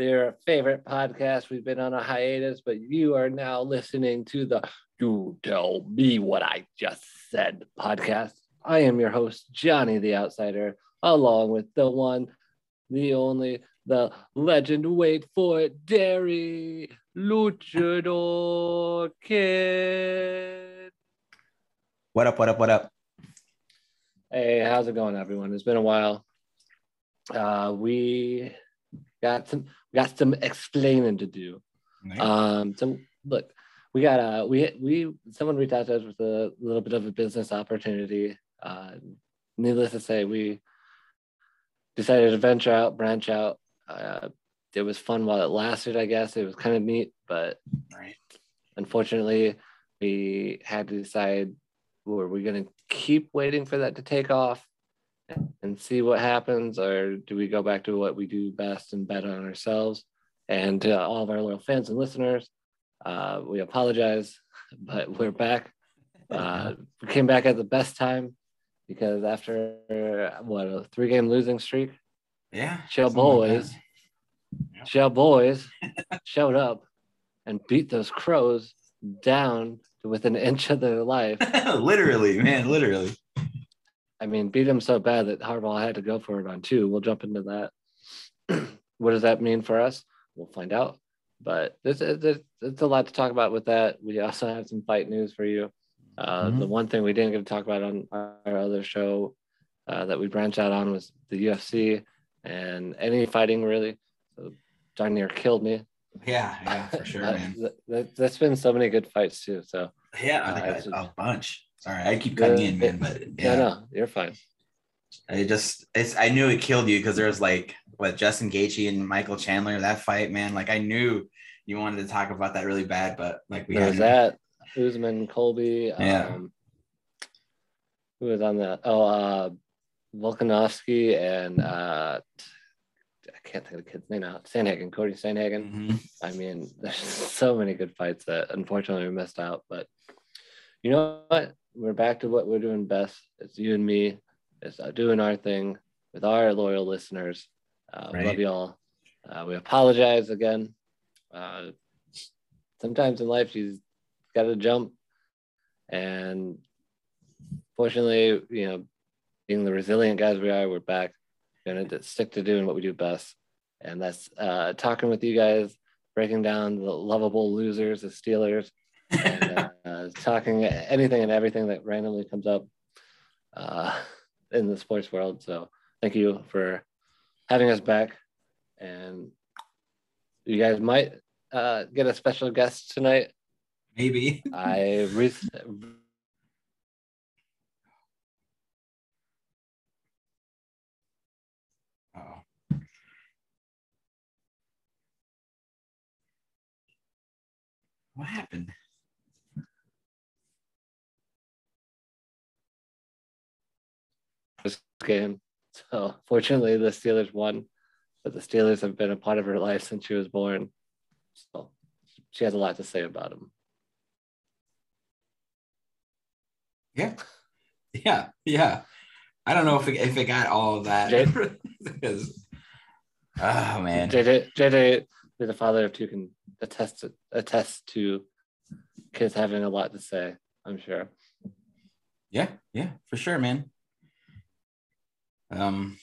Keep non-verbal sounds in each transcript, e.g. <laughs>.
their favorite podcast. We've been on a hiatus, but you are now listening to the You Tell Me What I Just Said podcast. I am your host, Johnny the Outsider, along with the one, the only, the legend. Wait for it, Derry Luchador Kid. What up? What up? What up? Hey, how's it going, everyone? It's been a while. Uh, we got some got some explaining to do. Um, so look, we got uh we we someone reached out to us with a little bit of a business opportunity. Uh, needless to say, we decided to venture out, branch out. Uh, it was fun while it lasted, I guess. It was kind of neat, but right. unfortunately, we had to decide were we going to keep waiting for that to take off and see what happens, or do we go back to what we do best and bet on ourselves? And to all of our loyal fans and listeners, uh, we apologize, <laughs> but we're back. Uh, we came back at the best time because after what a three game losing streak, Yeah. Shell like Boys, Yep. Shell Boys <laughs> showed up and beat those crows down to within an inch of their life. <laughs> literally, man, literally. I mean, beat him so bad that Harbaugh had to go for it on two. We'll jump into that. <clears throat> what does that mean for us? We'll find out. But there's, there's, there's a lot to talk about with that. We also have some fight news for you. Uh, Mhm. The one thing we didn't get to talk about on our other show uh, that we branched out on was the UFC and any fighting really. So darn near killed me. Yeah, yeah, for sure, Uh, <laughs> man. th- th- There's been so many good fights too. So Yeah, I Uh, think it's I- a- a bunch. Sorry, I keep cutting in, man, but yeah, yeah, no, you're fine. I just, it's, I knew it killed you because there was like what Justin Gaethje and Michael Chandler that fight, man. Like I knew you wanted to talk about that really bad, but like we There had that Usman, Colby. Yeah. Um, who was on that? Oh, uh, Volkanovski and uh, I can't think of the kid's name now. Sandhagen, Cody Sandhagen. Mhm. I mean, <laughs> there's so many good fights that unfortunately we missed out. But you know what? We're back to what we're doing best. It's you and me. It's uh, doing our thing with our loyal listeners. Uh, Right. Love you all. Uh, we apologize again. Uh, sometimes in life, you've got to jump. And fortunately, you know, being the resilient guys we are, we're back. Going to stick to doing what we do best and that's uh, talking with you guys, breaking down the lovable losers, the Steelers, and uh, talking anything and everything that randomly comes up uh, in the sports world. So thank you for having us back, and you guys might uh, get a special guest tonight. maybe. I <laughs> re-. What happened? Game. So <laughs> fortunately, the Steelers won, but the Steelers have been a part of her life since she was born. So she has a lot to say about them. Yeah. <laughs> Yeah. Yeah. I don't know if it, if it got all of that. Because, <laughs> oh, man. JJ, JJ, the father of two, can attest to, attest to kids having a lot to say. I'm sure. Yeah. Yeah. For sure, man. Um,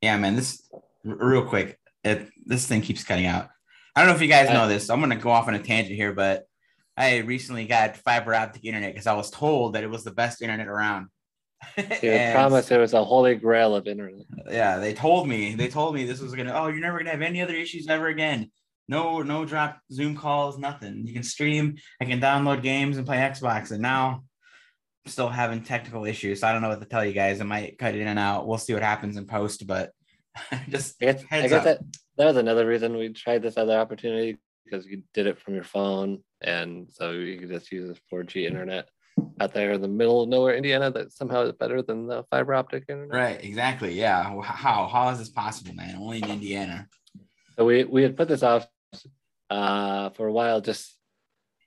yeah, man. This real quick. It, this thing keeps cutting out. I don't know if you guys know this. I'm gonna go off on a tangent here, but I recently got fiber optic internet because I was told that it was the best internet around. <laughs> He And- promised it was a holy grail of internet. yeah, they told me. They told me this was gonna. Oh, you're never gonna have any other issues ever again. No, no drop Zoom calls, nothing. You can stream. I can download games and play Xbox. And now, still having technical issues. So I don't know what to tell you guys. I might cut it in and out. We'll see what happens in post. But <laughs> just I guess, I guess that that was another reason we tried this other opportunity because you did it from your phone, and so you could just use this 4G internet out there in the middle of nowhere, Indiana, that somehow is better than the fiber optic internet. Right, exactly. Yeah. How how is this possible, man? Only in Indiana. So we we had put this off uh, for a while just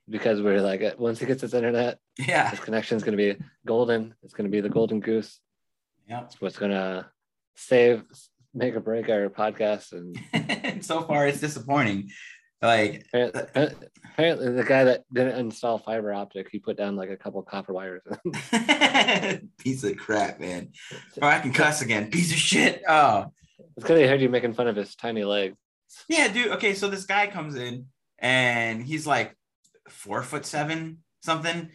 because we are like, once he gets his internet, yeah, his connection is going to be golden. It's going to be the golden goose. Yeah, it's what's going to save, make or break our podcast. And <laughs> so far, it's disappointing. Like apparently, apparently, the guy that didn't install fiber optic, he put down like a couple copper wires. <laughs> <laughs> Piece of crap, man. Oh, I can cuss again. Piece of shit. Oh, it's because he heard you making fun of his tiny leg. Yeah, dude. Okay, so this guy comes in and he's like four foot seven something,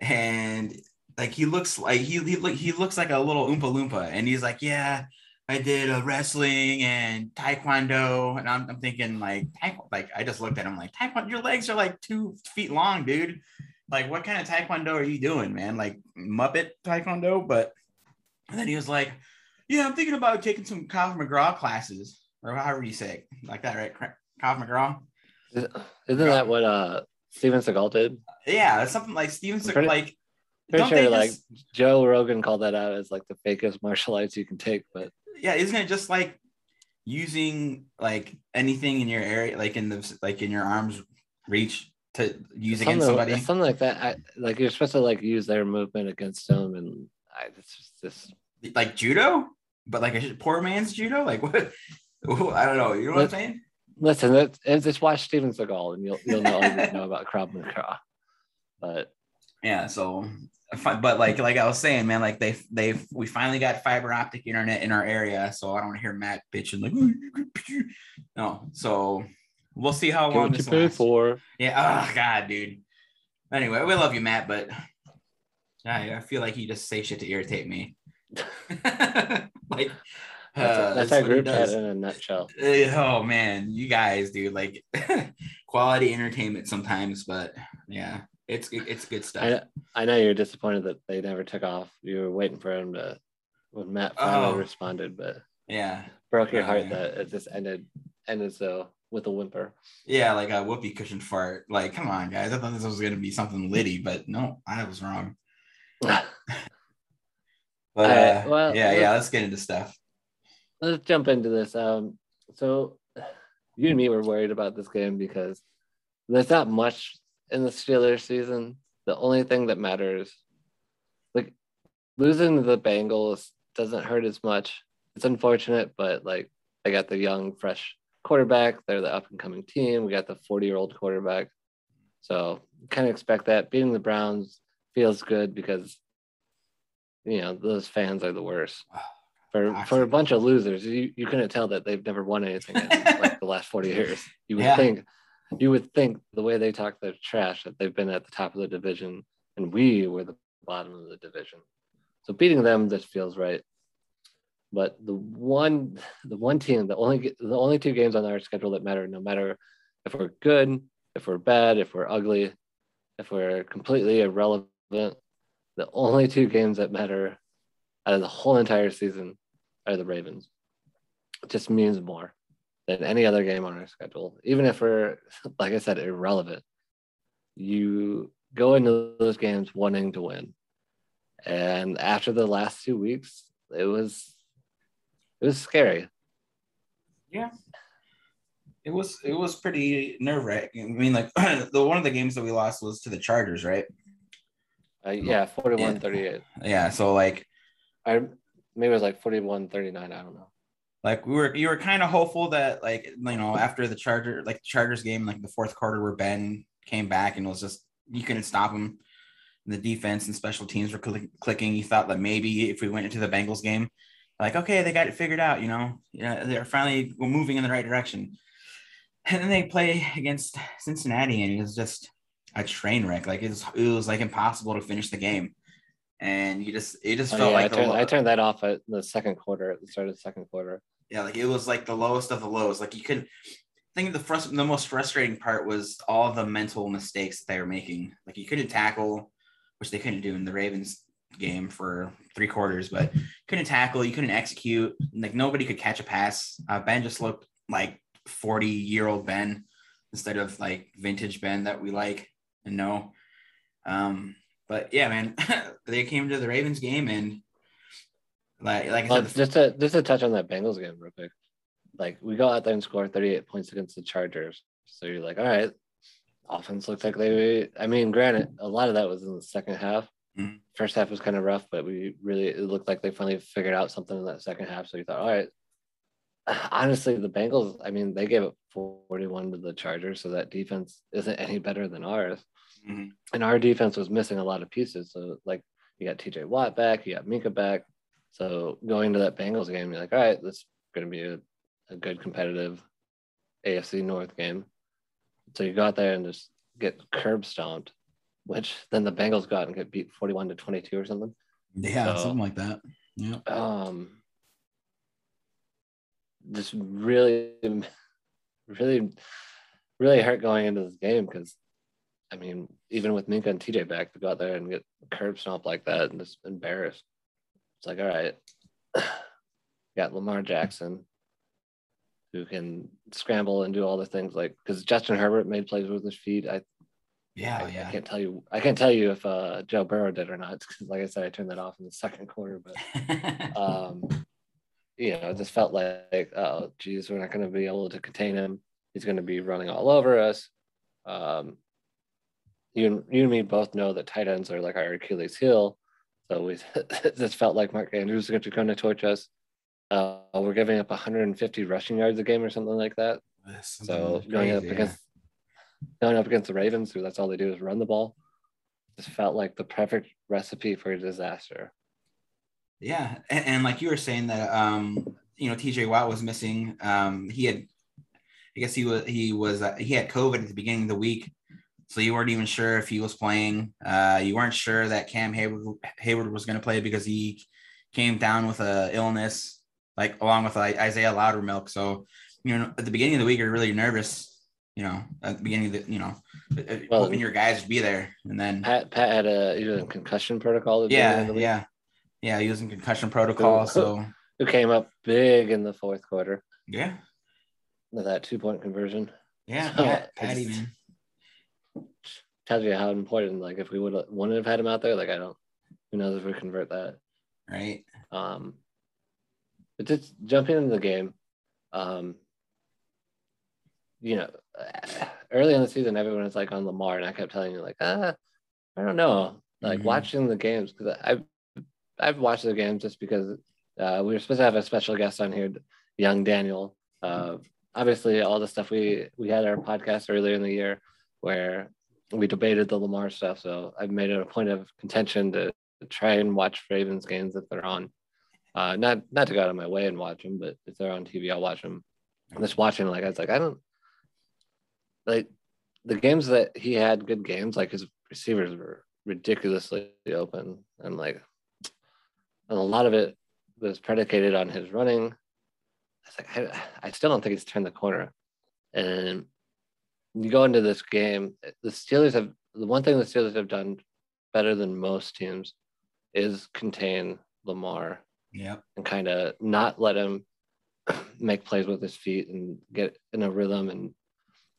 and like he looks like he he, look, he looks like a little oompa loompa, and he's like, yeah. I did a wrestling and taekwondo, and I'm, I'm thinking like, like I just looked at him like, taekwondo, your legs are like two feet long, dude. Like, what kind of taekwondo are you doing, man? Like Muppet taekwondo? But and then he was like, yeah, I'm thinking about taking some Kyle McGraw classes or however you say it, like that, right? Kyle McGraw. Isn't that what uh Steven Seagal did? Yeah, something like Steven Seagal. Pretty, like, pretty sure like just... Joe Rogan called that out as like the fakest martial arts you can take, but yeah, isn't it just like using like anything in your area, like in the like in your arms reach to use something, against somebody? Something like that. I, like you're supposed to like use their movement against them, and I, it's just this like judo, but like a poor man's judo. Like what? <laughs> I don't know. You know what I'm saying? Listen, it's, just watch Steven Seagal and you'll you'll know know about Krav Maga. But yeah, so but like like I was saying, man, like they they we finally got fiber optic internet in our area, so I don't want to hear Matt bitching like oh, no. So we'll see how long this pay for. Yeah. Oh God, dude. Anyway, we love you, Matt, but I, I feel like you just say shit to irritate me. <laughs> like that's, uh, that's our group chat in a nutshell. Uh, oh man, you guys, dude, like <laughs> quality entertainment sometimes, but yeah, it's it's good stuff. I, I know you're disappointed that they never took off. You were waiting for him to when Matt finally oh. responded, but yeah, broke your heart that it just ended ended so with a whimper. Yeah, like a whoopee cushion fart. Like, come on, guys. I thought this was gonna be something litty, but no, I was wrong. <laughs> <laughs> but uh, well, yeah, yeah. Let's get into stuff let's jump into this. Um, so you and me were worried about this game because there's not much in the Steelers season. The only thing that matters, like losing the Bengals doesn't hurt as much. It's unfortunate, but like they got the young, fresh quarterback. They're the up and coming team. We got the 40 year old quarterback. So kind of expect that. Beating the Browns feels good because, you know, those fans are the worst for ah, for a bunch of losers. You, you couldn't tell that they've never won anything in <laughs> like the last 40 years. You would yeah. think you would think the way they talk their trash that they've been at the top of the division and we were the bottom of the division. So beating them just feels right. But the one the one team, the only the only two games on our schedule that matter, no matter if we're good, if we're bad, if we're ugly, if we're completely irrelevant, the only two games that matter out of the whole entire season are the Ravens. It just means more than any other game on our schedule. Even if we're, <laughs> like I said, irrelevant, you go into those games wanting to win. And after the last two weeks, it was it was scary. Yeah. It was it was pretty nerve wracking. I mean, like <clears throat> the one of the games that we lost was to the Chargers, right? Uh, yeah, 41 38. Yeah. So like I maybe it was like 41 39 i don't know. Like we were you were kind of hopeful that like you know after the charger like the chargers game like the fourth quarter where ben came back and it was just you couldn't stop him. The defense and special teams were cl- clicking. You thought that maybe if we went into the bengals game like okay they got it figured out you know? Yeah they're finally moving in the right direction. And then they play against cincinnati and it was just a train wreck. Like it was, it was like impossible to finish the game and you just it just oh, felt yeah, like I turned, I turned, that off at the second quarter at the start of the second quarter. Yeah, like it was like the lowest of the lows. Like you could think the frust- the most frustrating part was all the mental mistakes that they were making. Like you couldn't tackle, which they couldn't do in the Ravens game for three quarters, but couldn't tackle, you couldn't execute. Like nobody could catch a pass. Uh, ben just looked like 40 year old Ben. instead of like vintage Ben that we like and know. Um, but yeah, man, <laughs> they came to the Ravens game and like like said, just to just to touch on that Bengals game real quick. Like we go out there and score 38 points against the Chargers. So you're like, all right, offense looks like they I mean, granted, a lot of that was in the second half. Mhm. First half was kind of rough, but we really it looked like they finally figured out something in that second half. So you thought, all right. <sighs> Honestly, the Bengals, I mean, they gave up 41 to the Chargers, so that defense isn't any better than ours. Mhm. And our defense was missing a lot of pieces. So like you got TJ Watt back, you got Minkah back. So going to that Bengals game, you're like, all right, this is going to be a, a good competitive AFC North game. So you go out there and just get curb stomped, which then the Bengals go out and get beat 41 to 22 or something. yeah, So- something like that. Yeah. Um, just really, <laughs> really, really hurt going into this game because, I mean, even with Minkah and TJ back to go out there and get curb stomped like that and just embarrassed, it's like, all right, <sighs> got Lamar Jackson who can scramble and do all the things like because Justin Herbert made plays with his feet. I, Yeah, I, yeah. I can't tell you, I can't tell you if uh, Joe Burrow did or not because, like I said, I turned that off in the second quarter, but <laughs> um, you know, it just felt like, oh, geez, we're not going to be able to contain him. He's going to be running all over us. Um, you, and- you and me both know that tight ends are like our Achilles heel. So we <laughs> just felt like Mark Andrews is going to come to torch us. Uh, we're giving up 150 rushing yards a game or something like that. So Something going up crazy, against going up against the Ravens, who that's all they do is run the ball, just felt like the perfect recipe for a disaster. Yeah, and, and like you were saying that um, you know, TJ Watt was missing. Um, he had, I guess he was he was uh, he had COVID at the beginning of the week, so you weren't even sure if he was playing. Uh, you weren't sure that Cam Heyward Heyward was going to play because he came down with a illness, like along with like, Isaiah Loudermilk. So you know, at the beginning of the week, you're really nervous. You know, at the beginning of the, you know, uh, Well- hoping your guys would be there, and then Pat Pat had a he was in concussion protocol. the yeah, the yeah, yeah, he was in concussion protocol. So who came up big in the fourth quarter yeah. with that two point conversion. Yeah, So, Pat, Patty, man. Tells you how important. Like if we would have wouldn't have had him out there, like I don't. Who knows if we convert that? Right. Um, but just jumping into the game, um, you know, <sighs> early in the season, everyone was like on Lamar, and I kept telling you like, ah, I don't know. Like Mhm. watching the games because I've I've watched the games just because uh, we were supposed to have a special guest on here, young Daniel. Uh, obviously, all the stuff we we had our podcast earlier in the year where we debated the Lamar stuff. So I've made it a point of contention to try and watch Ravens games if they're on. Uh, not not to go out of my way and watch them, but if they're on TV, I'll watch them. I'm just watching, like I was like, I don't like the games that he had good games. Like his receivers were ridiculously open, and like, and a lot of it was predicated on his running. It's like I, I still don't think he's turned the corner, and you go into this game. The Steelers have the one thing the Steelers have done better than most teams is contain Lamar Yep. and kind of not let him <clears throat> make plays with his feet and get in a rhythm. And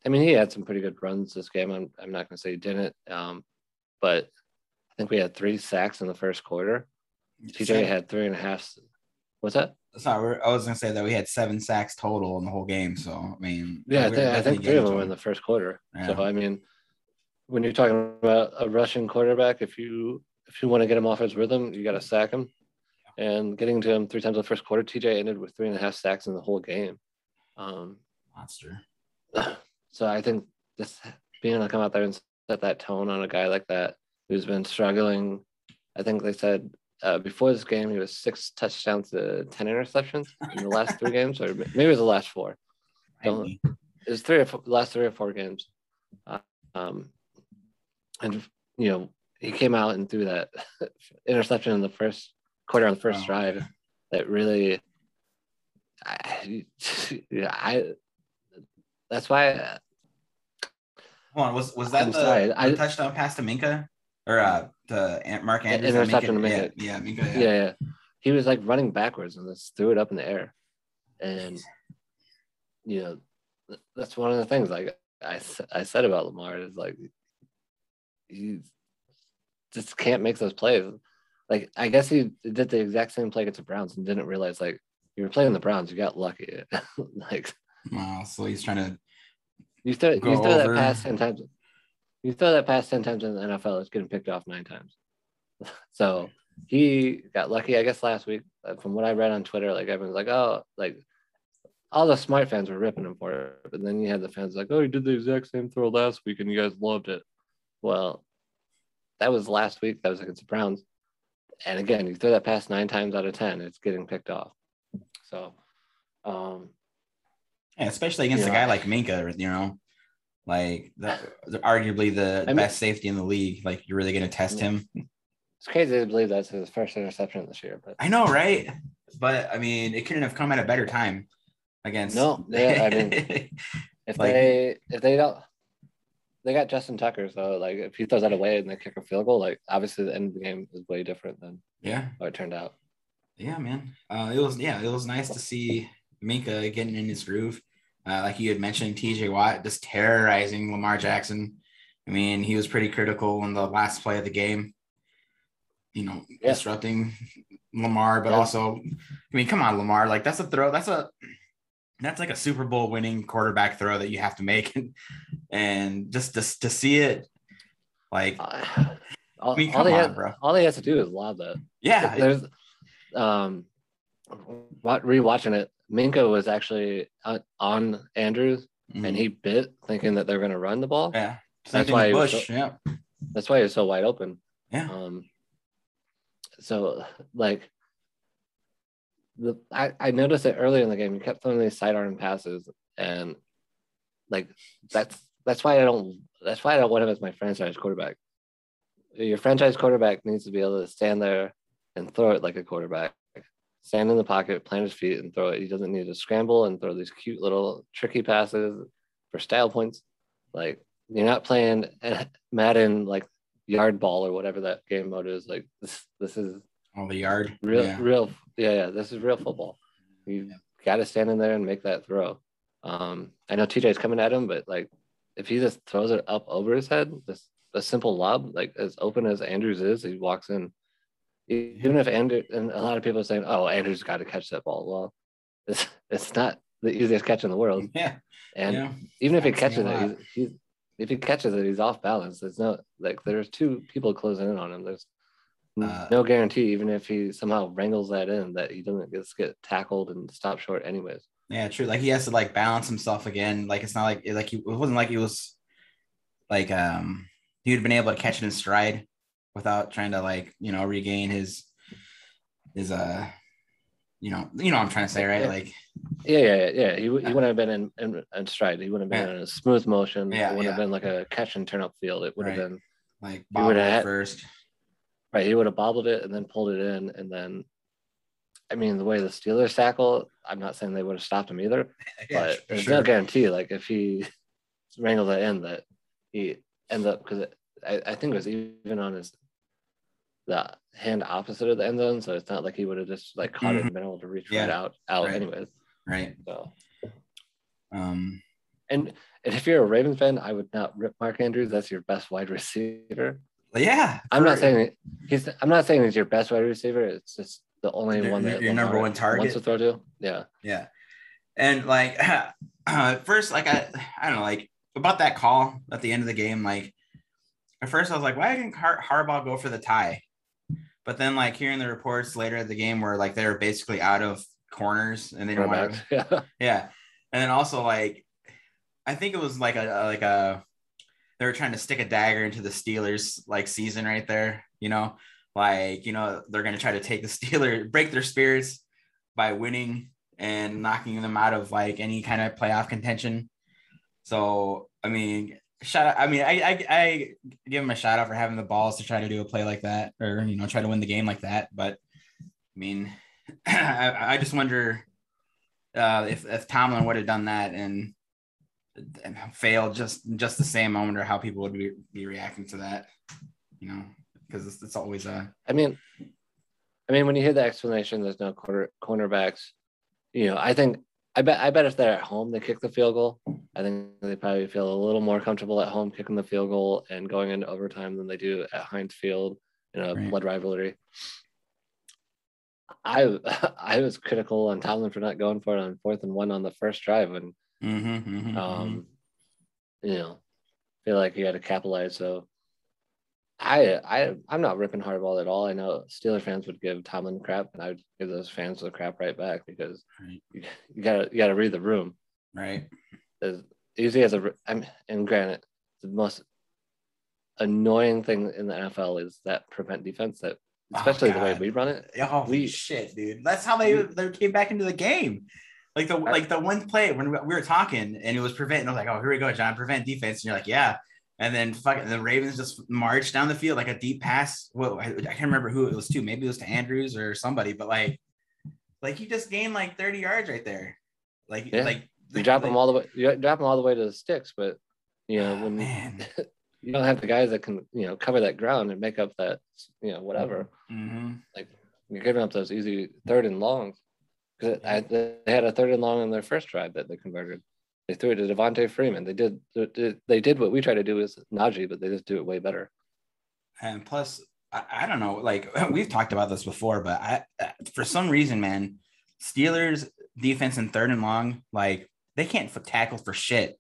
I mean, he had some pretty good runs this game. I'm, I'm not going to say he didn't, um, but I think we had three sacks in the first quarter. TJ had three and a half. What's that? Sorry, I was gonna say that we had seven sacks total in the whole game. So I mean, Yeah, I think, I think three of them were in the first quarter. Yeah. So I mean, when you're talking about a Russian quarterback, if you if you want to get him off his rhythm, you got to sack him. And getting to him three times in the first quarter, TJ ended with three and a half sacks in the whole game. Um, monster. so I think just being able to come out there and set that tone on a guy like that who's been struggling. I think they said uh, before this game he was six touchdowns to ten interceptions in the last three games, or maybe it was the last four. It was three or four, last three or four games. Uh, um, and you know he came out and threw that <laughs> interception in the first quarter on the first drive that really. I, yeah, I. That's why Hold on, was was that I'm the, sorry, the I- touchdown pass to Minkah or uh Ant- Mark Andrews? interception. Yeah, yeah, yeah. Yeah. yeah, He was like running backwards and just threw it up in the air. And you know, that's one of the things. Like I, I said about Lamar is like he just can't make those plays. Like I guess he did the exact same play against the Browns and didn't realize like you were playing the Browns, you got lucky. <laughs> like wow, so he's trying to you throw you throw that pass ten times. You throw that pass ten times in the NFL, it's getting picked off nine times. <laughs> so he got lucky, I guess, last week. From what I read on Twitter, like everyone's like, oh, like all the smart fans were ripping him for it. But then you had the fans like, oh, he did the exact same throw last week and you guys loved it. Well, that was last week. That was against the Browns. And again, you throw that pass nine times out of 10, it's getting picked off. So, um, yeah, especially against a guy like Minkah, you know, like the, arguably the I mean, best safety in the league. Like, you're really going to test him. It's crazy to believe that's his first interception this year, but I know, right? But I mean, it couldn't have come at a better time against. No, yeah, I mean, <laughs> if like, they if they don't, they got Justin Tucker, so like if he throws that away and they kick a field goal, like obviously the end of the game is way different than yeah how it turned out. Yeah, man. Uh, it was yeah, it was nice to see Minkah getting in his groove. Uh, like you had mentioned, TJ Watt just terrorizing Lamar Jackson. I mean, he was pretty critical in the last play of the game. You know, yeah. disrupting Lamar, but yeah. also, I mean, come on, Lamar. Like that's a throw. That's a that's like a Super Bowl winning quarterback throw that you have to make, <laughs> and just to, to see it, like, uh, all, I mean, all on, has, bro. All he has to do is lob that. Yeah, there's, um, rewatching it, Minkah was actually on Andrews, mm-hmm. and he bit thinking that they're going to run the ball. Yeah, Same that's why Bush. So, yeah, that's why he was so wide open. Yeah. Um. So like the I, I noticed it earlier in the game. He kept throwing these sidearm passes, and like that's that's why I don't that's why I don't want him as my franchise quarterback. Your franchise quarterback needs to be able to stand there and throw it like a quarterback. Stand in the pocket, plant his feet, and throw it. He doesn't need to scramble and throw these cute little tricky passes for style points. Like you're not playing <laughs> Madden like yard ball or whatever that game mode is. Like this, this is all the yard. Real, yeah. real, yeah, yeah. This is real football. You yeah. got to stand in there and make that throw. Um, I know TJ's coming at him, but like if he just throws it up over his head, just a simple lob, like as open as Andrews is, he walks in. Even if Andrew and a lot of people are saying, "Oh, Andrew's got to catch that ball," well, it's it's not the easiest catch in the world. Yeah, and yeah. even if he catches it, he's, he's if he catches it, he's off balance. There's no like there's two people closing in on him. There's uh, no guarantee, even if he somehow wrangles that in, that he doesn't just get tackled and stop short, anyways. Yeah, true. Like he has to like balance himself again. Like it's not like like he it wasn't like he was like um he have been able to catch it in stride without trying to like you know regain his his uh you know you know what I'm trying to say right yeah. like yeah yeah yeah he, he wouldn't have been in, in, in stride he wouldn't have been yeah. in a smooth motion yeah, it would yeah. have been like a catch and turn up field it would right. have been like would have first Right, he would have bobbled it and then pulled it in, and then, I mean, the way the Steelers tackle, I'm not saying they would have stopped him either, <laughs> yeah, but there's sure. no guarantee. Like if he <laughs> wrangled it in, that he end up because I, I think it was even on his the hand opposite of the end zone, so it's not like he would have just like caught mm-hmm. it and been able to reach yeah. right out out right. anyways. Right. So, um, and and if you're a Ravens fan, I would not rip Mark Andrews. That's your best wide receiver. Yeah, I'm not saying he's. I'm not saying he's your best wide receiver. It's just the only one that your number one target wants to throw to. Yeah, yeah, and like <clears throat> uh, first, like I, I don't know, like about that call at the end of the game. Like at first, I was like, why didn't Har- Harbaugh go for the tie? But then, like hearing the reports later at the game where like they were basically out of corners and they didn't want to, yeah, yeah, and then also like I think it was like a like a they were trying to stick a dagger into the Steelers like season right there, you know, like, you know, they're going to try to take the <laughs> Steelers, break their spirits by winning and knocking them out of like any kind of playoff contention. So, I mean, shout out. I mean, I, I, I give him a shout out for having the balls to try to do a play like that or, you know, try to win the game like that. But I mean, <clears throat> I, I just wonder uh, if, if Tomlin would have done that and failed just just the same. I wonder how people would be, be reacting to that, you know, because it's, it's always a. I mean, I mean, when you hear the explanation, there's no corner cornerbacks. You know, I think I bet I bet if they're at home, they kick the field goal. I think they probably feel a little more comfortable at home kicking the field goal and going into overtime than they do at Heinz Field in a Right. blood rivalry. I <laughs> I was critical on Tomlin for not going for it on fourth and one on the first drive and Mm-hmm, mm-hmm, um you know feel like you had to capitalize. So I I I'm not ripping Harbaugh at all. I know Steeler fans would give Tomlin crap, and I would give those fans the crap right back because Right. you, you gotta you gotta read the room. right. As easy as a I'm and granted, the most annoying thing in the NFL is that prevent defense that Oh, especially the way we run it. Oh We- shit, dude. That's how they they came back into the game. Like the like the one play when we we were talking and it was prevent. And I was like, oh, here we go, John. Prevent defense. And you're like, yeah. And then fucking the Ravens just marched down the field like a deep pass. Well, I, I can't remember who it was to. Maybe it was to Andrews or somebody, but like, like you just gained like 30 yards right there. Like, Yeah. like You drop them all the way. You drop them all the way to the sticks, but you know Oh, when <laughs> you don't have the guys that can you know cover that ground and make up that you know whatever. Mhm. You're giving up those easy third and longs. Because they had a third and long on their first drive that they converted. They threw it to Devonta Freeman. They did they did what we try to do with Najee, but they just do it way better. And plus, I, I don't know, like <laughs> we've talked about this before, but I, uh, for some reason, man, Steelers defense in third and long, like they can't tackle for shit.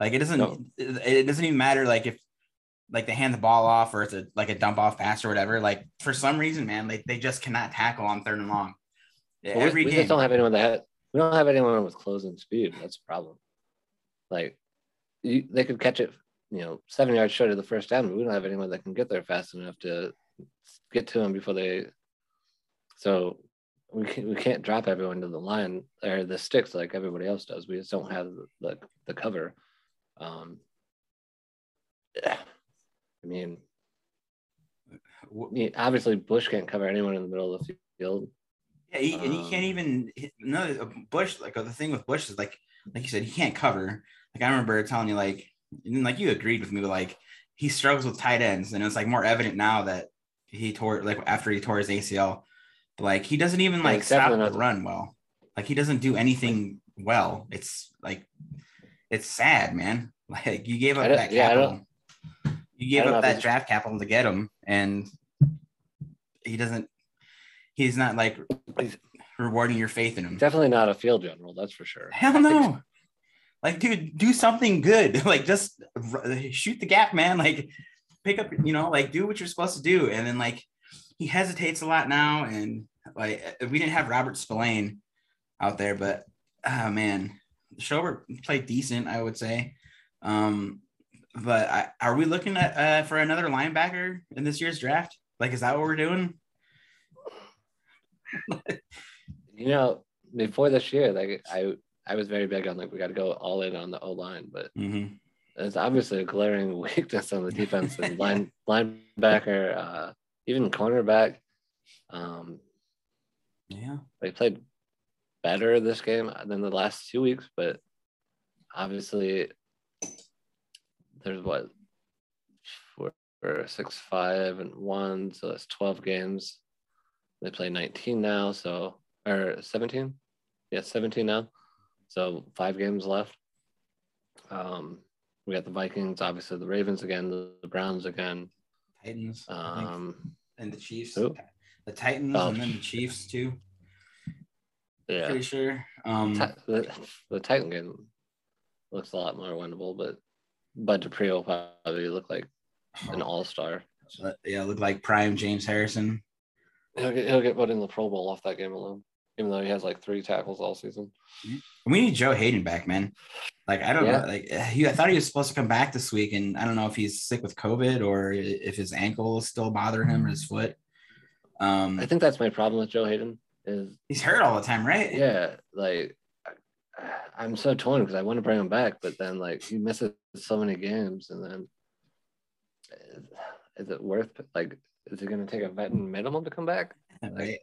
Like it doesn't, No. it, doesn't even matter. Like if, like they hand the ball off or it's a like a dump off pass or whatever. Like for some reason, man, they, they just cannot tackle on third and long. But we- Every we, game. just don't have anyone that we don't have anyone with closing speed. That's a problem. Like you, they could catch it, you know, seven yards short of the first down, but we don't have anyone that can get there fast enough to get to them before they. So we can, we can't drop everyone to the line or the sticks like everybody else does. We just don't have the the, the cover. Um, yeah. I mean, obviously Bush can't cover anyone in the middle of the field. Yeah, he, and he can't Um, even no Bush. Like the thing with Bush is like, like you said, he can't cover. Like I remember telling you, like, and like you agreed with me, but like he struggles with tight ends, and it's like more evident now that he tore like after he tore his ACL. Like he doesn't even like stop the run well. Like he doesn't do anything well. It's like it's sad, man. <laughs> Like you gave up that yeah, capital. You gave I don't know up that draft capital to get him, and he doesn't. He's not like rewarding your faith in him. definitely not a field general, that's for sure. Hell no. Like, dude, do something good. <laughs> Like, just shoot the gap, man. Like, pick up, you know, like do what you're supposed to do. And then, like, he hesitates a lot now. And like, we didn't have Robert Spillane out there, but oh man, Schobert played decent, I would say. Um, but I, are we looking at uh, for another linebacker in this year's draft? Like, is that what we're doing? <laughs> You know, before this year, like I I was very big on like we got to go all in on the O line, but Mm-hmm. it's obviously a glaring <laughs> weakness on the defense and <laughs> line linebacker, uh, even cornerback. Um, Yeah. they played better this game than the last two weeks, but obviously there's what four, four, six, five, and one, so that's twelve games. They play 19 now, so or 17. Yeah, 17 now. So five games left. Um, we got the Vikings, obviously the Ravens again, the, Browns again. Titans. Um, and the Chiefs. The Titans Oh. and then the Chiefs too. yeah, Pretty sure. Um, the, the Titan game looks a lot more winnable, but Bud Dupree will probably look like an all star. uh, yeah, look like prime James Harrison. He'll get he'll get put in the Pro Bowl off that game alone, even though he has like three tackles all season. We need Joe Haden back, man. Like I don't Yeah. know. Like he, I thought he was supposed to come back this week, and I don't know if he's sick with COVID or if his ankle is still bothering him or his foot. Um, I think that's my problem with Joe Haden is he's hurt all the time, right? yeah, like I'm so torn because I want to bring him back, but then like he misses so many games, and then is, is it worth like is it going to take a veteran minimum to come back? <laughs> Right.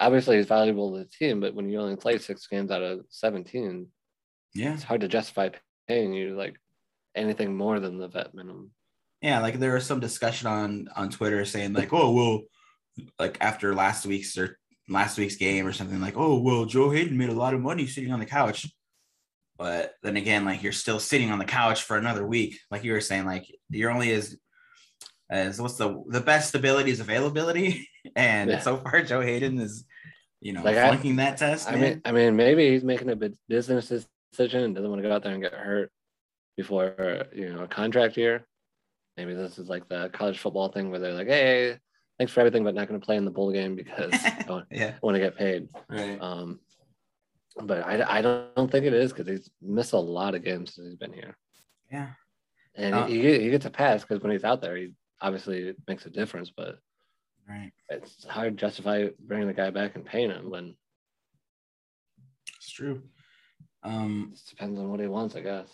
Obviously, he's valuable to the team, but when you only play six games out of 17, Yeah. it's hard to justify paying you like anything more than the vet minimum. Yeah, like there was some discussion on on Twitter saying like, oh well, like after last week's or last week's game or something like, oh well, Joe Haden made a lot of money sitting on the couch. But then again, like you're still sitting on the couch for another week. Like you were saying, like you're only as as what's the the best ability is availability. <laughs> And Yeah. so far Joe Haden is, you know, Like, I- flunking that test. I man. mean, I mean, maybe he's making a business decision and doesn't want to go out there and get hurt before you know a contract year. Maybe this is like the college football thing where they're like, "Hey, thanks for everything, but not going to play in the bowl game because I <laughs> want, yeah, I want to get paid." right. Um, but I, I don't think it is because he's missed a lot of games since he's been here, Yeah. and Uh, he, he gets a pass because when he's out there, he obviously it makes a difference. But Right. it's hard to justify bringing the guy back and paying him when It's true. Um, it depends on what he wants, I guess.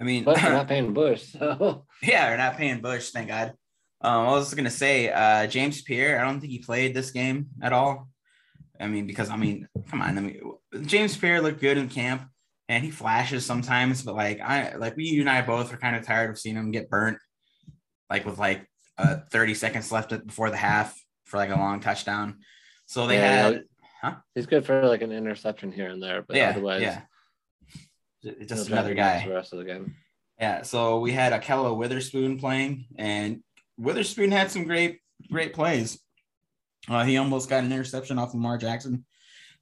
I mean, But they're not <laughs> paying Bush, so <laughs> yeah, they're not paying Bush, thank God. Um, I was gonna say, uh, James Pierre. I don't think he played this game at all. I mean, because I mean, come on. I mean, James Pierre looked good in camp, and he flashes sometimes, but like I, like we, you and I both are kind of tired of seeing him get burnt, like with like uh 30 seconds left before the half for like a long touchdown. So they Yeah, had, know, he's good for like an interception here and there, but yeah, otherwise, yeah, just another guy. The rest of the game. Yeah, so we had Ahkello Witherspoon playing, and Witherspoon had some great, great plays. Uh, he almost got an interception off Lamar Jackson.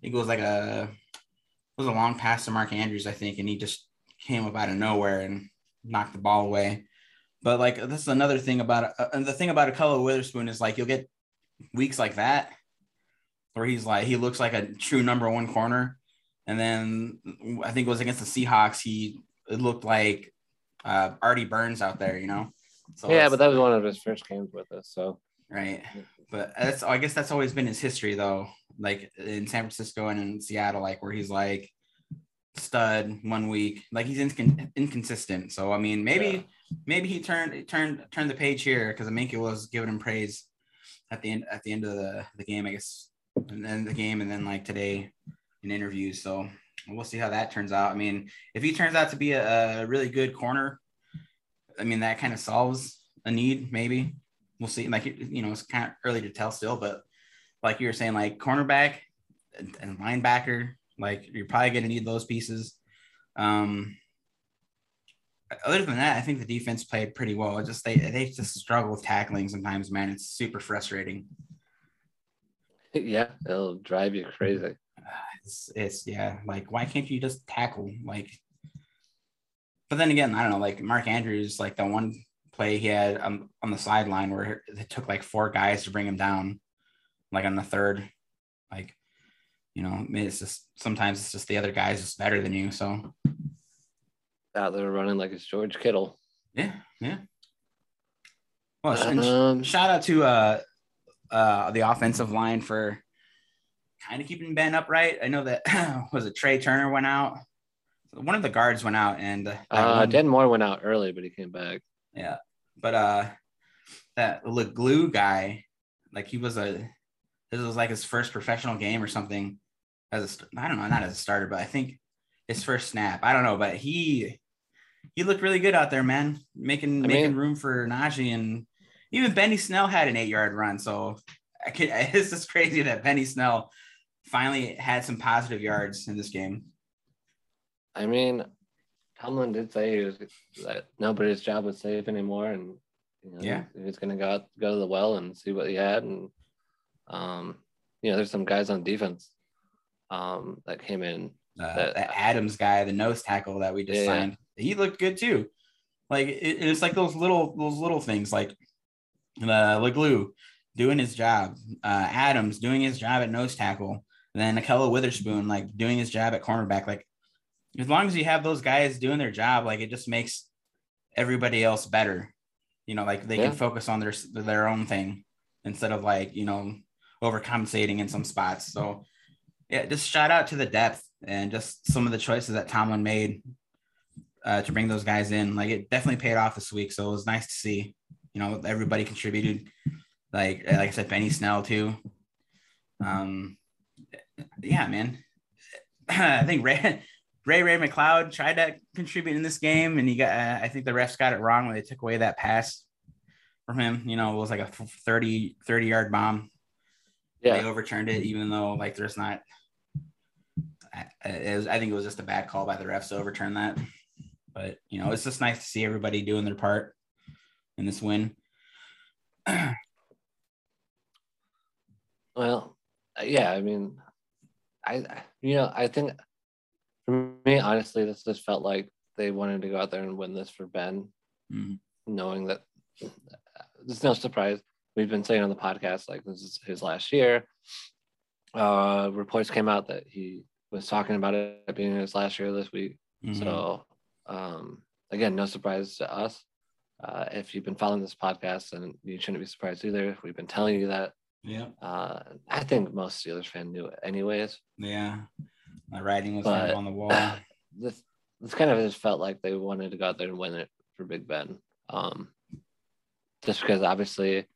It was like a it was a long pass to Mark Andrews, I think, and he just came up out of nowhere and knocked the ball away. But like this is another thing about uh, and the thing about Ahkello Witherspoon is like you'll get weeks like that where he's like he looks like a true number one corner, and then I think it was against the Seahawks. He it looked like uh, Artie Burns out there, you know. So yeah, but that was one of his first games with us, so right. But that's I guess that's always been his history though. Like in San Francisco and in Seattle, like where he's like stud one week, like he's incon- inconsistent. So I mean, maybe Yeah. Maybe he turned turned turned the page here because Aminka was giving him praise at the end at the end of the, the game, I guess, and then the game, and then like today in interviews. So we'll see how that turns out. I mean, if he turns out to be a, a really good corner, I mean that kind of solves a need. Maybe we'll see. Like you know, it's kind of early to tell still, but like you were saying, like cornerback and, and linebacker, like you're probably going to need those pieces. Um, other than that, I think the defense played pretty well. It just they they just struggle with tackling sometimes, man. It's super frustrating. <laughs> yeah, it'll drive you crazy. <sighs> It's, it's yeah, like why can't you just tackle? Like, but then again, I don't know. Like Mark Andrews, like the one play he had on, on the sideline where it took like four guys to bring him down, like on the third. Like, you know, it's just sometimes it's just the other guy's just better than you. So Out there running like it's George Kittle. yeah, yeah. Well, Um, shout out to uh uh the offensive line for kind of keeping Ben upright. I know that <clears throat> was it Trai Turner went out. One of the guards went out and uh, uh, Dan Moore went out early, but he came back. yeah. But uh that glue guy, like he was a this was like his first professional game or something as a I don't know, not as a starter, but I think his first snap. I don't know, but he he looked really good out there, man. Making I making mean- room for Najee and even Benny Snell had an eight yard run. So I could <laughs> it's just crazy that Benny Snell finally had some positive yards in this game. I mean, Tomlin did say was, that nobody's job was safe anymore, and you know, Yeah. he was going to go out, go to the well and see what he had, and um, you know, there's some guys on defense um that came in. uh, That- that Adams guy, the nose tackle that we just Yeah. signed, he looked good too. Like it, it's like those little those little things, like uh, Leglue doing his job, uh, Adams doing his job at nose tackle, and then Ahkello Witherspoon like doing his job at cornerback. Like as long as you have those guys doing their job, like it just makes everybody else better. You know, like they Yeah. can focus on their their own thing instead of like you know overcompensating in some spots. So yeah, just shout out to the depth and just some of the choices that Tomlin made uh, to bring those guys in. Like it definitely paid off this week, so it was nice to see. You know, everybody contributed. Like like I said, Benny Snell too. Um, yeah, man. <clears throat> I think Ray <laughs> Ray Ray McCloud tried to contribute in this game, and he got. Uh, I think the refs got it wrong when they took away that pass from him. You know, it was like a 30, 30 yard bomb. Yeah. they overturned it, even though like there's not. I, it was- I think it was just a bad call by the refs to overturn that. But you know, it's just nice to see everybody doing their part in this win. <clears throat> Well, yeah, I mean, I, you know, I think for me, honestly, this just felt like they wanted to go out there and win this for Ben, Mhm. knowing that it's no surprise. We've been saying on the podcast, like, this is his last year. Uh, reports came out that he was talking about it being his last year this week. Mhm. So, um, again, no surprise to us. Uh, if you've been following this podcast, then you shouldn't be surprised either. We've been telling you that. yeah, Uh, I think most Steelers fan knew it anyways. yeah. My writing was But- kind of on the wall. <laughs> This this kind of just felt like they wanted to go out there and win it for Big Ben. Um, just because obviously,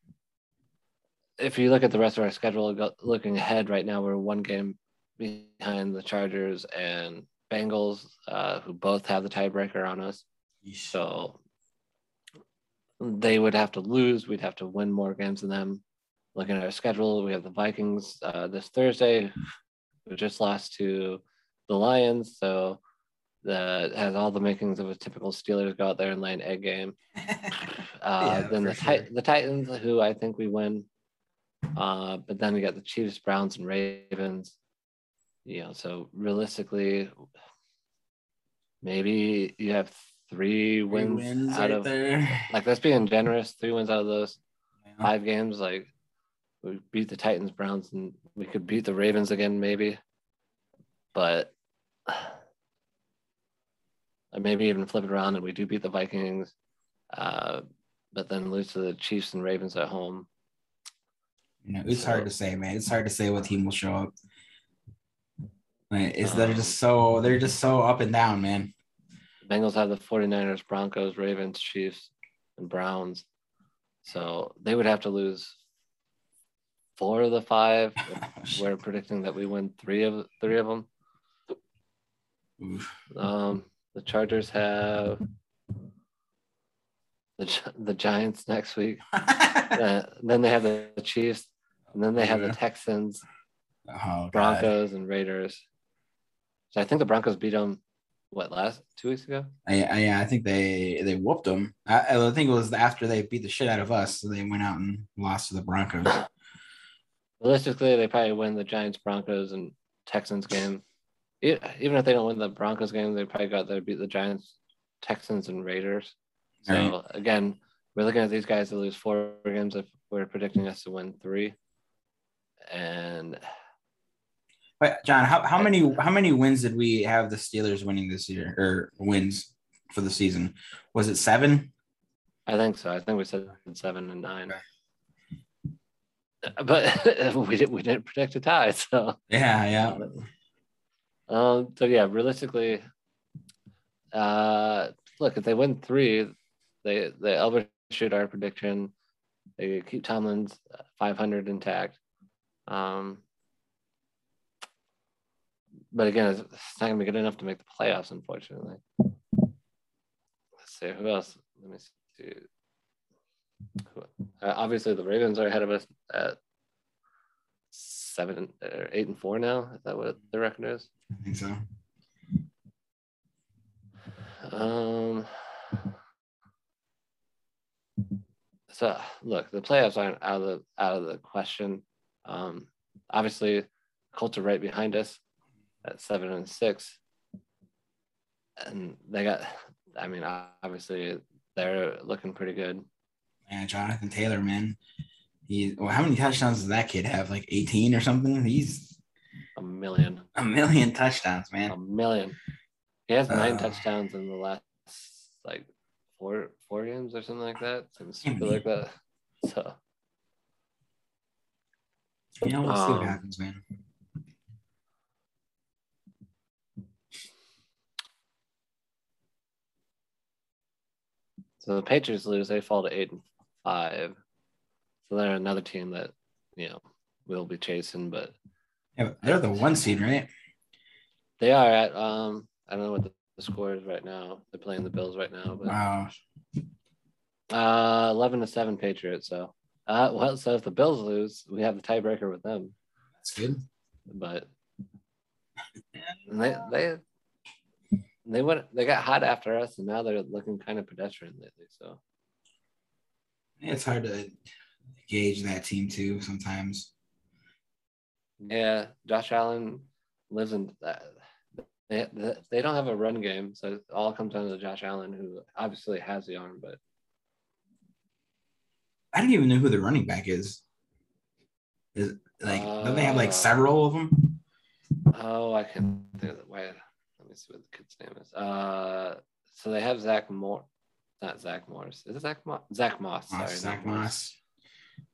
if you look at the rest of our schedule, go, looking ahead right now, we're one game behind the Chargers and Bengals, uh, who both have the tiebreaker on us. Yeesh. So they would have to lose. We'd have to win more games than them. Looking at our schedule, we have the Vikings uh, this Thursday, who just lost to the Lions. So that has all the makings of a typical Steelers go out there and lay an egg game. <laughs> Uh, Yeah, then the, Tit- sure. the Titans, who I think we win. Uh, but then we got the Chiefs, Browns, and Ravens. You know, so realistically, maybe you have three Three wins, wins out right of there. <laughs> like that's being generous. Three wins out of those Yeah. five games. Like we beat the Titans, Browns, and we could beat the Ravens again, maybe. But maybe even flip it around and we do beat the Vikings, uh, but then lose to the Chiefs and Ravens at home. You know, it's hard to say, man. It's hard to say what team will show up. It's they're just so they're just so up and down, man. The Bengals have the 49ers, Broncos, Ravens, Chiefs, and Browns. So they would have to lose four of the five. <laughs> We're predicting that we win three of three of them. Oof. Um, the Chargers have the the Giants next week. <laughs> Uh, then they have the Chiefs, and then they have the Texans, oh. Broncos, and Raiders. So I think the Broncos beat them. What last two weeks ago? I, I, yeah, I think they they whooped them. I, I think it was after they beat the shit out of us, so they went out and lost to the Broncos. Realistically, they probably win the Giants, Broncos, and Texans game. Even if they don't win the Broncos game, they probably got there beat the Giants, Texans, and Raiders. So Right. again, we're looking at these guys to lose four games if we're predicting us to win three. And But John, how, how many how many wins did we have the Steelers winning this year or wins for the season? Was it seven? I think so. I think we said seven and nine. But <laughs> we didn't we didn't predict a tie, so Yeah, yeah. um so yeah, realistically, uh look if they win three, they they overshoot our prediction. They keep Tomlin's five hundred intact. Um but again, it's it's not gonna be good enough to make the playoffs, unfortunately. Let's see who else. Let me see. Who- Uh, obviously, the Ravens are ahead of us at seven or eight and four now. Is that what the record is? I think so. Um. So look, the playoffs aren't out of the out of the question. Um, obviously, Colts are right behind us at seven and six, and they got. I mean, obviously, they're looking pretty good. Man, Jonathan Taylor, man. He well, how many touchdowns does that kid have? Like 18 or something? He's A million, a million touchdowns, man. a million. He has nine Uh. touchdowns in the last like four four games or something like that. Something Can't like that. <laughs> So. You know, we'll see what Um, happens, man. So the Patriots lose, they fall to eight and five. So they're another team that, you know, we'll be chasing, but Yeah, they're the one seed, right? they are at um I don't know what the, the score is right now. They're playing the Bills right now, but Wow. uh eleven to seven Patriots. So uh well so if the Bills lose, we have the tiebreaker with them. That's good. but they they they went they got hot after us, and now they're looking kind of pedestrian lately. So It's hard to gauge that team too sometimes. yeah, Josh Allen lives in that. They, they don't have a run game, so it all comes down to Josh Allen, who obviously has the arm, but I don't even know who the running back is. Is like don't they have like Uh, several of them? Oh, I can think of the wait. Me see what the kid's name is. Uh, so they have Zach Moore, not Zach Morris. Is it Zach Moss? Zach Moss. Sorry, Moss, Zach Morris.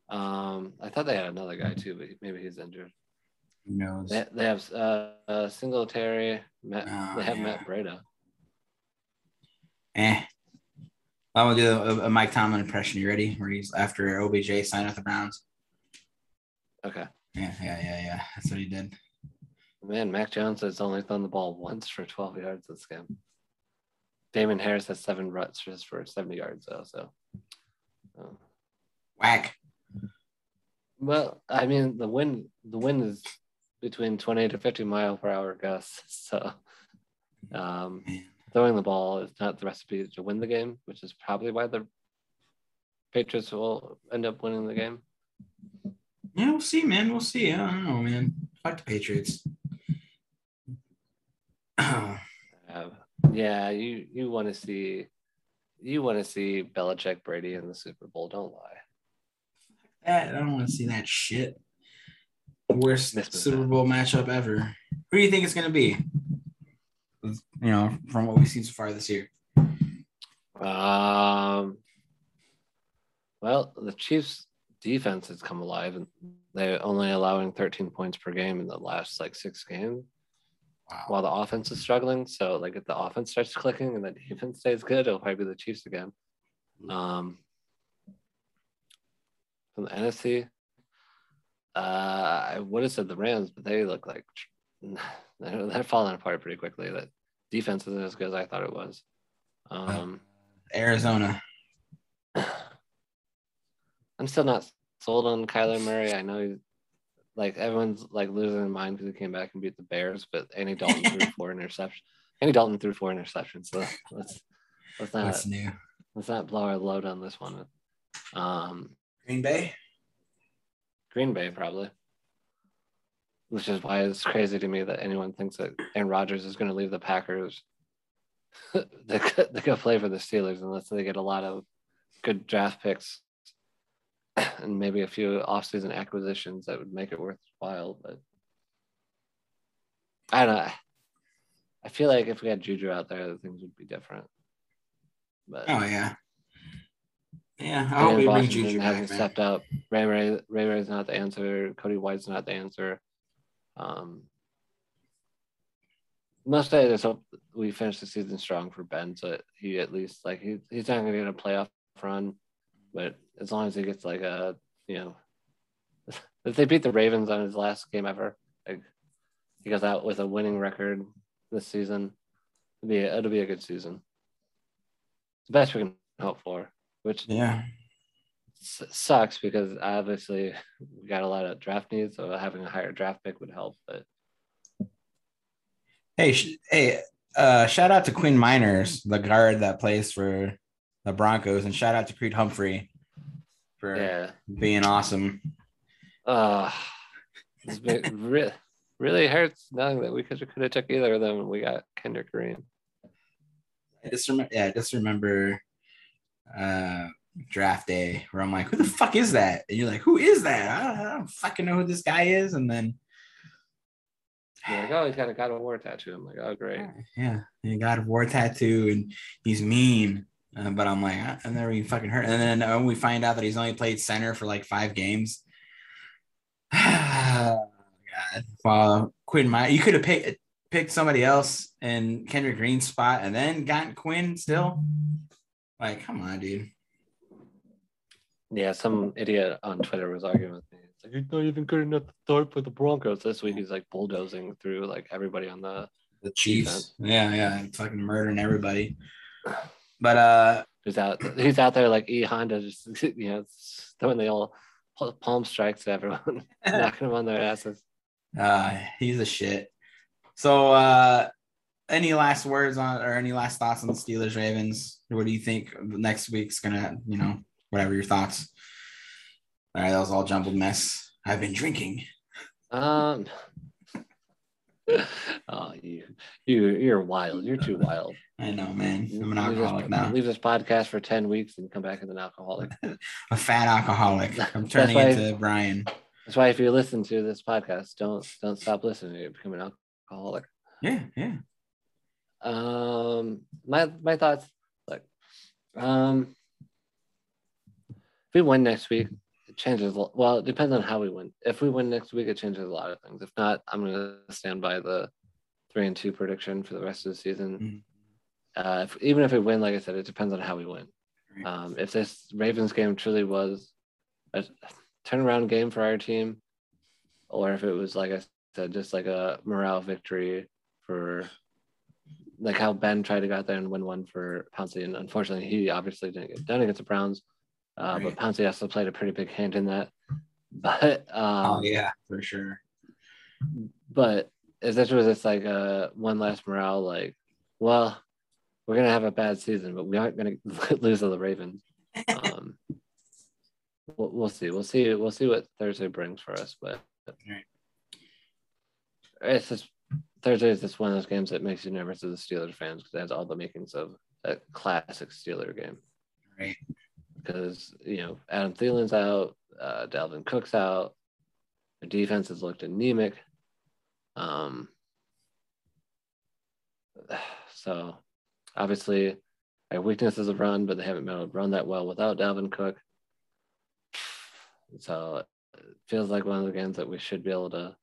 Moss. Um, I thought they had another guy too, but maybe he's injured. Who knows? They, they have uh, uh Singletary. Matt, Oh, they have yeah. Matt Breida. Eh. I'm gonna do a, a Mike Tomlin impression. You ready? Where he's after OBJ signed with the Browns. Okay, Yeah, yeah, yeah, yeah. That's what he did. Man. Mac Jones has only thrown the ball once for 12 yards this game. Damien Harris has seven rushes for 70 yards though. So, um, Whack. Well, I mean, the wind the wind is between 20 to 50 mile per hour gusts. <laughs> So um, throwing the ball is not the recipe to win the game, which is probably why the Patriots will end up winning the game. Yeah, we'll see, man. We'll see. I don't know, man. Fuck the Patriots. Uh, yeah, you you want to see you want to see Belichick Brady in the Super Bowl. Don't lie. that I don't want to see that shit. Worst Super. Bowl matchup ever. Who do you think it's gonna be? You know, from what we've seen so far this year. Um, well, the Chiefs' defense has come alive, and they're only allowing 13 points per game in the last like six games, Wow. while the offense is struggling. So, like, if the offense starts clicking and the defense stays good, it'll probably be the Chiefs again. Um, from the NFC, uh, I would have said the Rams, but they look like <laughs> they're, they're falling apart pretty quickly. That defense isn't as good as I thought it was. Um, Arizona. <sighs> I'm still not sold on Kyler Murray. I know he's like everyone's like losing their mind because he came back and beat the Bears, but Andy Dalton <laughs> threw four interceptions. Andy Dalton threw four interceptions. So let's let's not What's new? let's not blow our load on this one. Um, Green Bay. Green Bay probably, which is why it's crazy to me that anyone thinks that Aaron Rodgers is going to leave the Packers. they could they could play for the Steelers unless they get a lot of good draft picks <coughs> and maybe a few offseason acquisitions that would make it worthwhile. But I don't know. I feel like if we had Juju out there, things would be different. But Oh yeah. Yeah, I hope we bring Juju hasn't back, stepped up. Ray Ray Ray Ray's not the answer. Cody White's not the answer. Um, must say hope we finish the season strong for Ben, so he at least like he, he's not gonna get a playoff run, but as long as he gets like a you know <laughs> if they beat the Ravens on his last game ever, like he goes out with a winning record this season, it'll be it'll be a good season. The best we can hope for, which Yeah. sucks because obviously we got a lot of draft needs, so having a higher draft pick would help. But Hey, sh- hey, uh, shout out to Quinn Meinerz, the guard that plays for the Broncos, and shout out to Creed Humphrey for yeah, being awesome. uh, it's been, <laughs> re- really hurts knowing that we could could have took either of them and we got Kendrick Green. I just remember, yeah, I just remember uh, draft day where I'm like, who the fuck is that? And you're like, who is that? I don't, I don't fucking know who this guy is. And then, You're like, oh, he's got a God of War tattoo. I'm like, oh, great. yeah, he got a war tattoo and he's mean. Uh, but I'm like, I- never even fucking heard. And then uh, we find out that he's only played center for like five games. <sighs> God. Well, Quinn, my you could have picked picked somebody else in Kendrick Green's spot and then gotten Quinn still. Like, come on, dude. Yeah, some idiot on Twitter was arguing with me. It's like, he's not even good enough to start for the Broncos. This week he's like bulldozing through like everybody on the The Chiefs. Yeah, yeah, fucking murdering everybody. But uh who's out he's out there like E Honda just <laughs> you know throwing the old palm strikes at everyone, <laughs> knocking them on their asses. Uh, he's a shit. So, uh, any last words on or any last thoughts on the Steelers Ravens? What do you think next week's gonna, you know, whatever your thoughts? All right, that was all jumbled mess. I've been drinking. Um. <laughs> oh, you, you, you're wild. You're too wild. I know, man. I'm an Leave this- alcoholic now. Leave this podcast for ten weeks and come back as an alcoholic. <laughs> A fat alcoholic. I'm turning why- into Brian. That's why if you listen to this podcast, don't don't stop listening. You become an alcoholic. Yeah, yeah. Um, my my thoughts. Like, um, if we win next week, it changes. Well, it depends on how we win. If we win next week, it changes a lot of things. If not, I'm gonna stand by the three and two prediction for the rest of the season. Uh, if, even if we win, like I said, it depends on how we win. Um, if this Ravens game truly was a turnaround game for our team, or if it was like I said, just like a morale victory for like how Ben tried to go out there and win one for Pouncey, and unfortunately he obviously didn't get done against the Browns. Uh, Right. But Pouncey also played a pretty big hand in that. <laughs> But um, oh yeah, for sure. but was just like a one last morale, like, well, we're gonna have a bad season, but we aren't gonna <laughs> lose to the Ravens. Um, <laughs> we'll, we'll see. We'll see. We'll see what Thursday brings for us. But Right. it's just Thursday is just one of those games that makes you nervous as a Steelers fan because it has all the makings of a classic Steeler game. Right. Because you know Adam Thielen's out, uh, Dalvin Cook's out, the defense has looked anemic. Um, <sighs> so obviously, our weakness is a run, but they haven't been able to run that well without Dalvin Cook. So it feels like one of the games that we should be able to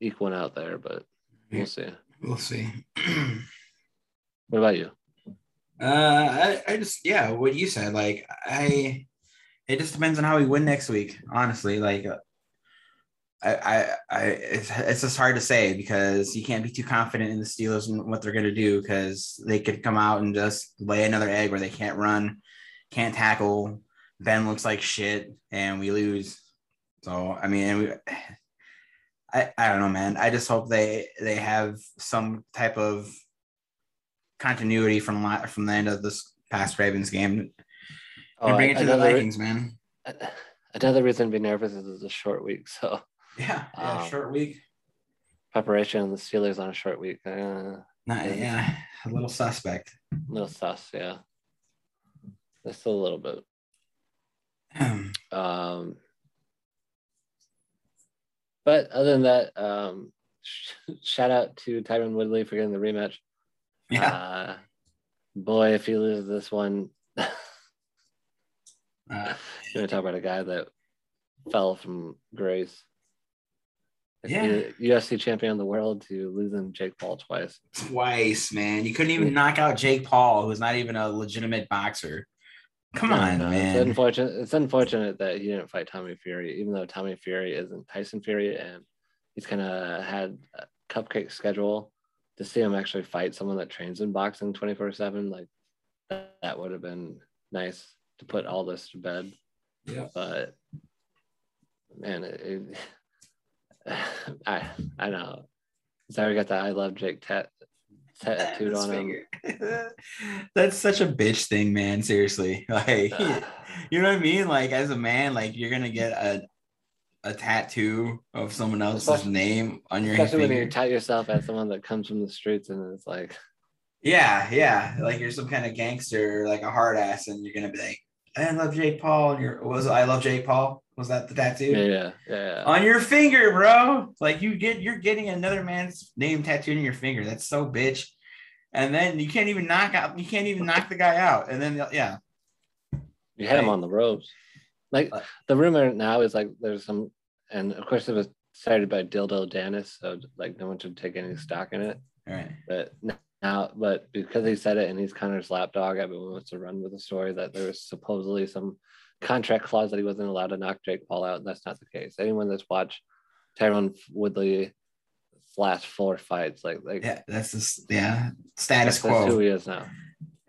eke one out there, but we'll see. We'll see. What about you? Uh, I, I just yeah, what you said. Like I, it just depends on how we win next week. Honestly, like I, I, I it's, it's just hard to say because you can't be too confident in the Steelers and what they're gonna do because they could come out and just lay another egg where they can't run, can't tackle. Ben looks like shit, and we lose. So I mean, and we, <sighs> I, I don't know, man. I just hope they they have some type of continuity from from the end of this past Ravens game and oh, bring it to the Oh, another, Vikings, man. <sighs> another reason to be nervous is it's a short week. So Yeah, yeah, Um, short week. preparation on the Steelers on a short week. Uh, Not, yeah, a little suspect. A little sus, yeah. Just a little bit. <clears throat> Um, but other than that, um, sh- <laughs> shout out to Tyron Woodley for getting the rematch. yeah, Uh, boy, if he loses this one, <laughs> uh, you're gonna talk about a guy that fell from grace. Yeah. the UFC champion of the world to losing Jake Paul twice. twice, man. You couldn't even knock out Jake Paul, who's not even a legitimate boxer. Come on, No, It's man. unfortunate. It's unfortunate that he didn't fight Tommy Fury, even though Tommy Fury isn't Tyson Fury, and he's kind of had a cupcake schedule. To see him actually fight someone that trains in boxing twenty four seven, like that, that would have been nice to put all this to bed. Yeah. But man, it, it, <sighs> I I know. Already got that I love Jake tat tattooed on him. <laughs> That's such a bitch thing, man. Seriously, <laughs> like <sighs> you know what I mean. Like as a man, like you're gonna get a a tattoo of someone else's Especially- name on your Especially when you tout yourself as someone that comes from the streets and it's like Yeah, yeah. Like you're some kind of gangster, like a hard ass, and you're gonna be like, I love Jake Paul. And you're was I love Jake Paul. Was that the tattoo? yeah, yeah, yeah. On your finger, bro. Like you get you're getting another man's name tattooed on your finger. That's so bitch. And then you can't even knock out, you can't even knock the guy out. And then yeah. You had him on the ropes. Like Uh, the rumor now is like there's some, and of course it was started by Dildo Dennis, so like no one should take any stock in it. All right. But now, but because he said it and he's Conor's lapdog, everyone wants to run with the story that there was supposedly some contract clause that he wasn't allowed to knock Jake Paul out. And that's not the case. Anyone that's watched Tyron Woodley last four fights, like like Yeah, that's just yeah. Status that's, that's who quo. he is now.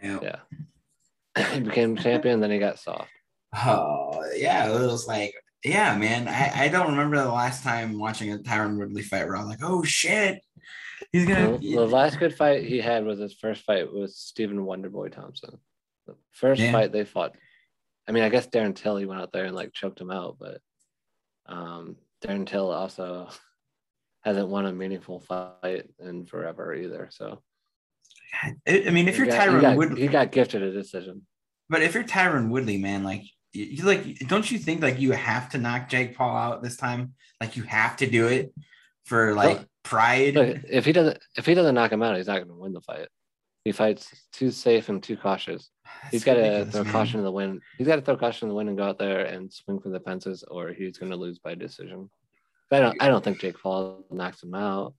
Yeah. Yeah. <laughs> he became champion, then he got soft. Oh yeah, it was like yeah, man. I, I don't remember the last time watching a Tyron Woodley fight where I was like, oh shit. He's gonna The, the last good fight he had was his first fight with Stephen Wonderboy Thompson. The first Yeah. fight they fought. I mean, I guess Darren Till he went out there and like choked him out, but um, Darren Till also <laughs> hasn't won a meaningful fight in forever either. So I, mean, if he you're got, he Tyron got, Woodley, he got gifted a decision. but if you're Tyron Woodley, man, like you like don't you think like you have to knock Jake Paul out this time? Like you have to do it for like pride. Look, if he doesn't if he doesn't knock him out, he's not going to win the fight. He fights too safe and too cautious. <sighs> He's That's got to throw man. caution to the wind. He's got to throw caution to the wind and go out there and swing for the fences, or he's going to lose by decision. I don't. I don't think Jake Paul knocks him out.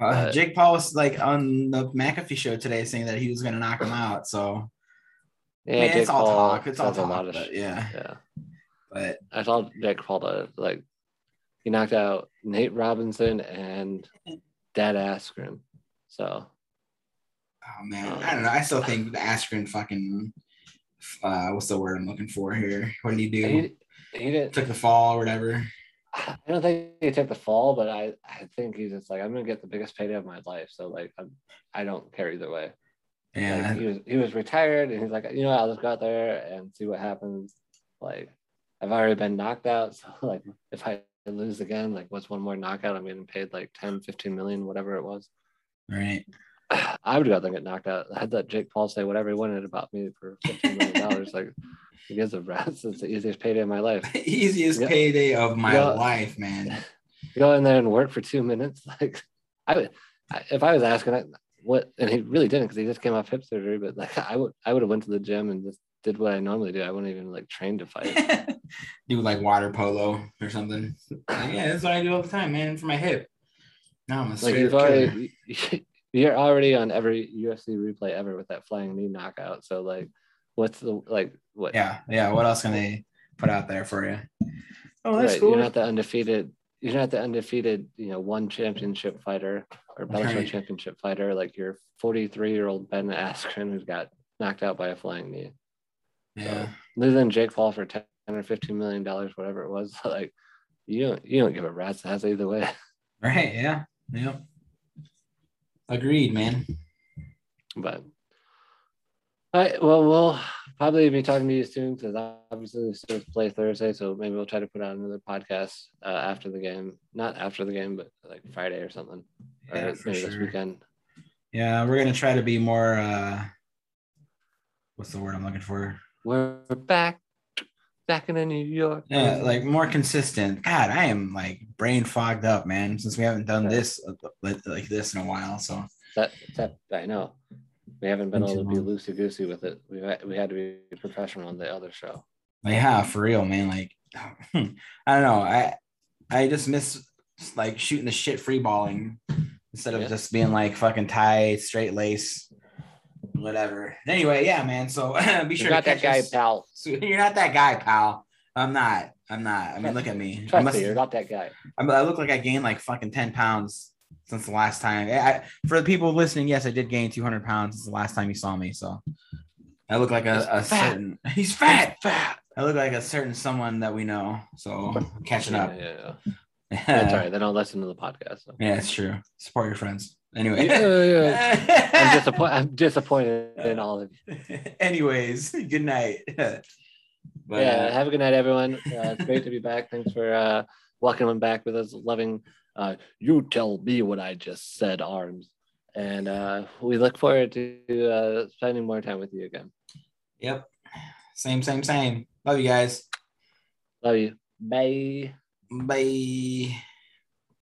Uh, Jake Paul was like on the McAfee show today saying that he was going to knock him out. So Yeah, man, it's all Paul talk. It's all talk. lot of but sh- yeah, Yeah, but I saw Jake Paul to like he knocked out Nate Robinson and Dad Askren. So oh man, I don't know. I still think the Askren fucking uh, what's the word I'm looking for here? What did he do? he, he didn't. Took the fall or whatever. I don't think he took the fall, but I, I think he's just like I'm gonna get the biggest payday of my life. So like I'm, I don't care either way. Yeah, Like, he was he was retired and he's like, you know, I'll just go out there and see what happens. Like I've already been knocked out. <laughs> So like if I lose again, like what's one more knockout? I'm getting paid like 10, 15 million, whatever it was. right. <sighs> I would go out get knocked out. I had that Jake Paul say whatever he wanted about me for fifteen million dollars. like he gives a rats. It's the easiest payday of my life. <laughs> Easiest payday of my Yeah. life, man. <laughs> go in there and work for two minutes. <laughs> Like I would, I, if I was asking it, what, and he really didn't because he just came off hip surgery. But like I would, I would have went to the gym and just did what I normally do. I wouldn't even like train to fight. <laughs> do like water polo or something. Like, yeah, that's what I do all the time, man, for my hip. No, I'm a like you've already, <laughs> you're already on every UFC replay ever with that flying knee knockout. So like, what's the like what? Yeah, yeah. What else can they put out there for you? Oh, that's right, cool. You're not the undefeated. You're not the undefeated, you know, one championship fighter or Bellator Right. championship fighter. Like you're 43 year old Ben Askren who's got knocked out by a flying knee. Yeah, losing Jake Paul for 10 or 15 million dollars, whatever it was, <laughs> like you don't you don't give a rat's ass either way. <laughs> right. Yeah, yeah. Agreed, man. But all right, well, we'll probably be talking to you soon because obviously the Steelers play Thursday, so maybe we'll try to put out another podcast uh, after the game, not after the game, but like Friday or something, Yeah, or for maybe this weekend. Yeah, we're gonna try to be more. uh What's the word I'm looking for? We're back, back in the New York. Yeah, like more consistent. God, I am like brain fogged up, man. Since we haven't done this uh, like this in a while, so that, that I know. We haven't been able to be loosey goosey with it. We had, we had to be professional on the other show. Yeah, for real, man. Like, <laughs> I don't know. I I just miss like shooting the shit free balling instead of Yeah. just being like fucking tie, straight lace, whatever. Anyway, yeah, man. So <laughs> be sure not to that guy, us- pal. <laughs> You're not that guy, pal. I'm not. I'm not. I mean, look at me. I, Trust must, me, you're not that guy. I I look like I gained like fucking 10 pounds since the last time. I, I- for the people listening, yes, I did gain 200 pounds since the last time you saw me. So I look like a, a certain. <laughs> He's fat. Fat. I look like a certain someone that we know. So I'm catching up. yeah, yeah. Yeah, That's all right. They don't listen to the podcast. So. yeah, it's true. Support your friends. Anyway. Yeah, yeah. I'm disappointed. I'm <laughs> disappointed in all of you. Anyways, <laughs> good night. <laughs> but yeah. uh, Have a good night, everyone. Uh, it's great to be back. Thanks for uh, welcoming back with us. Loving. Uh, you tell me what I just said, arms. And uh, we look forward to uh, spending more time with you again. yep. Same, same, same. Love you guys. Love you. Bye. Bye.